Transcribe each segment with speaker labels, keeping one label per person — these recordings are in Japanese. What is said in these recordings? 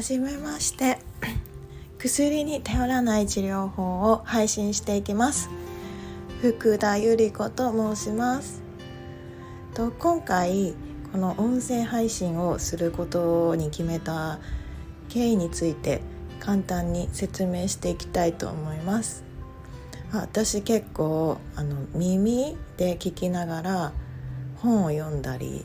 Speaker 1: はじめまして。薬に頼らない治療法を配信していきます。福田由里子と申します。と今回この音声配信をすることに決めた経緯について簡単に説明していきたいと思います。私結構あの耳で聞きながら本を読んだり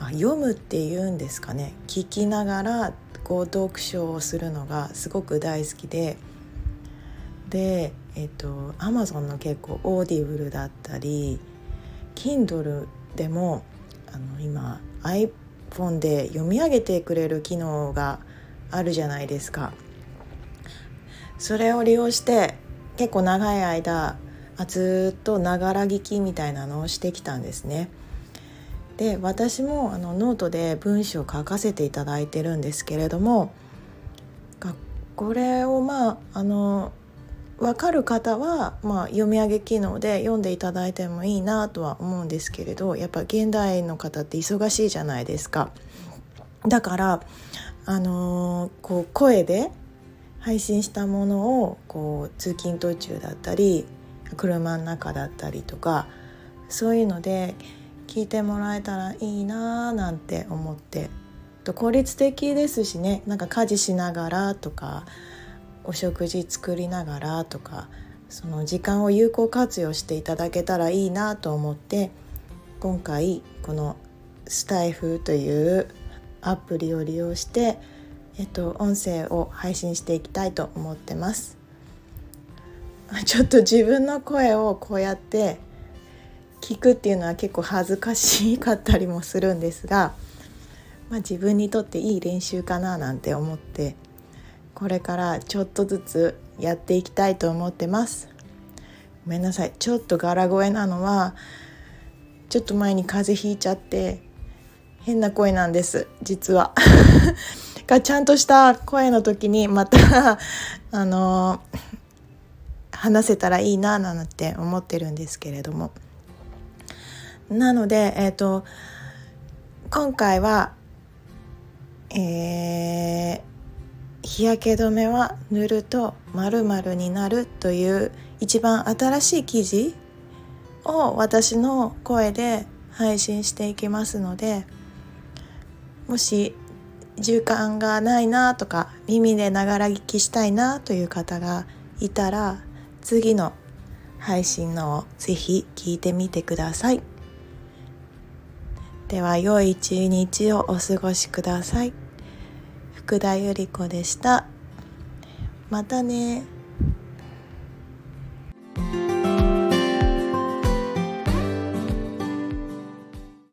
Speaker 1: あ読むっていうんですかね。聞きながらこう読書をするのがすごく大好きででえっとアマゾンの結構オーディブルだったり Kindle でもあの今 iPhone で読み上げてくれる機能があるじゃないですか。それを利用して結構長い間ずっとながら聞きみたいなのをしてきたんですね。で私もあのノートで文章を書かせていただいてるんですけれどもこれをまああの分かる方は、まあ、読み上げ機能で読んでいただいてもいいなとは思うんですけれどやっぱ現代の方って忙しいじゃないですか。だからあの、こう声で配信したものをこう通勤途中だったり車の中だったりとかそういうので聞いてもらえたらいいなーなんて思って効率的ですしねなんか家事しながらとかお食事作りながらとかその時間を有効活用していただけたらいいなと思って今回このスタイフというアプリを利用して、えっと、音声を配信していきたいと思ってます。ちょっと自分の声をこうやって聞くっていうのは結構恥ずかしかったりもするんですが、まあ、自分にとっていい練習かななんて思ってこれからちょっとずつやっていきたいと思ってます。ごめんなさい。ちょっと柄声なのはちょっと前に風邪ひいちゃって変な声なんです。実は。がちゃんとした声の時にまたあの話せたらいいななんて思ってるんですけれども。なのでえっ、ー、と今回はえー日焼け止めは塗ると〇〇になるという一番新しい記事を私の声で配信していきますのでもし時間がないなとか耳でながら聞きしたいなという方がいたら次の配信のをぜひ聞いてみてください。では良い一日をお過ごしください。福田由里子でしたまたね